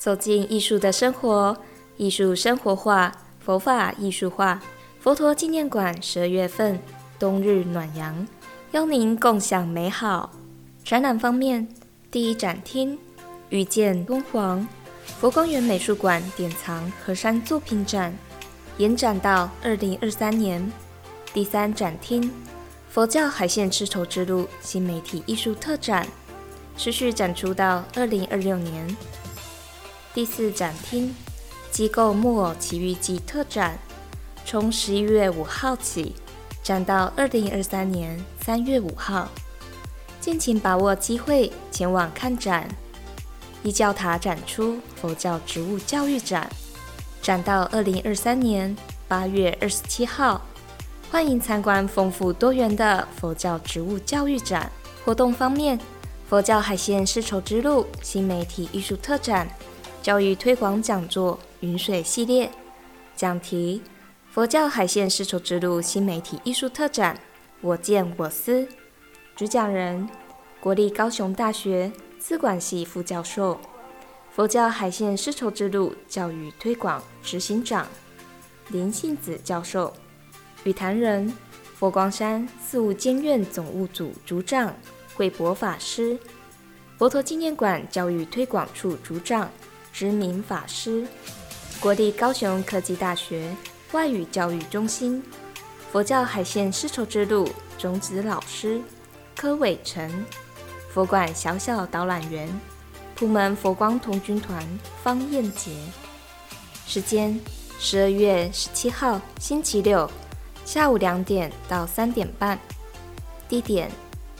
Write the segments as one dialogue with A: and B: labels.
A: 走进艺术的生活，艺术生活化，佛法艺术化。佛陀纪念馆十二月份冬日暖阳，邀您共享美好。展览方面，第一展厅遇见敦煌，佛光缘美术馆典藏河山作品展，延展到二零二三年。第三展厅佛教海线丝绸之路新媒体艺术特展，持续展出到二零二六年。第四展厅机构木偶奇遇记特展。从十一月五号起，展到二零二三年三月五号，敬请把握机会前往看展。一教塔展出佛教植物教育展，展到二零二三年八月二十七号，欢迎参观丰富多元的佛教植物教育展。活动方面，佛教海线丝绸之路新媒体艺术特展、教育推广讲座“云水”系列。讲题。佛教海线丝绸之路新媒体艺术特展，我见我思，主讲人国立高雄大学资管系副教授，佛教海线丝绸之路教育推广执行长。林信子教授，与谈人佛光山四无间院总务组组长慧博法师，佛陀纪念馆教育推广处组长。知名法师，国立高雄科技大学。外语教育中心佛教海线丝绸之路种子老师柯伟成，佛馆小小导览员普门佛光童军团方燕杰。时间：十二月十七号星期六下午两点到三点半。地点：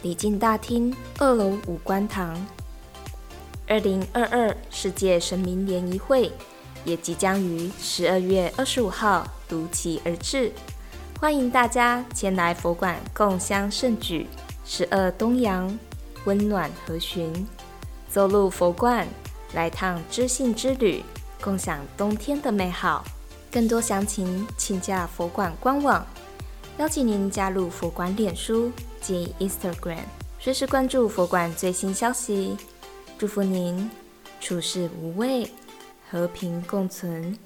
A: 礼敬大厅二楼五观堂。二零二二世界神明联谊会也即将于十二月二十五号。如期而至，欢迎大家前来佛馆共襄盛举，十二东阳温暖和煦，走入佛馆，来趟知性之旅，共享冬天的美好。更多详情请加佛馆官网，邀请您加入佛馆脸书及 Instagram，随时关注佛馆最新消息。祝福您处事无畏，和平共存。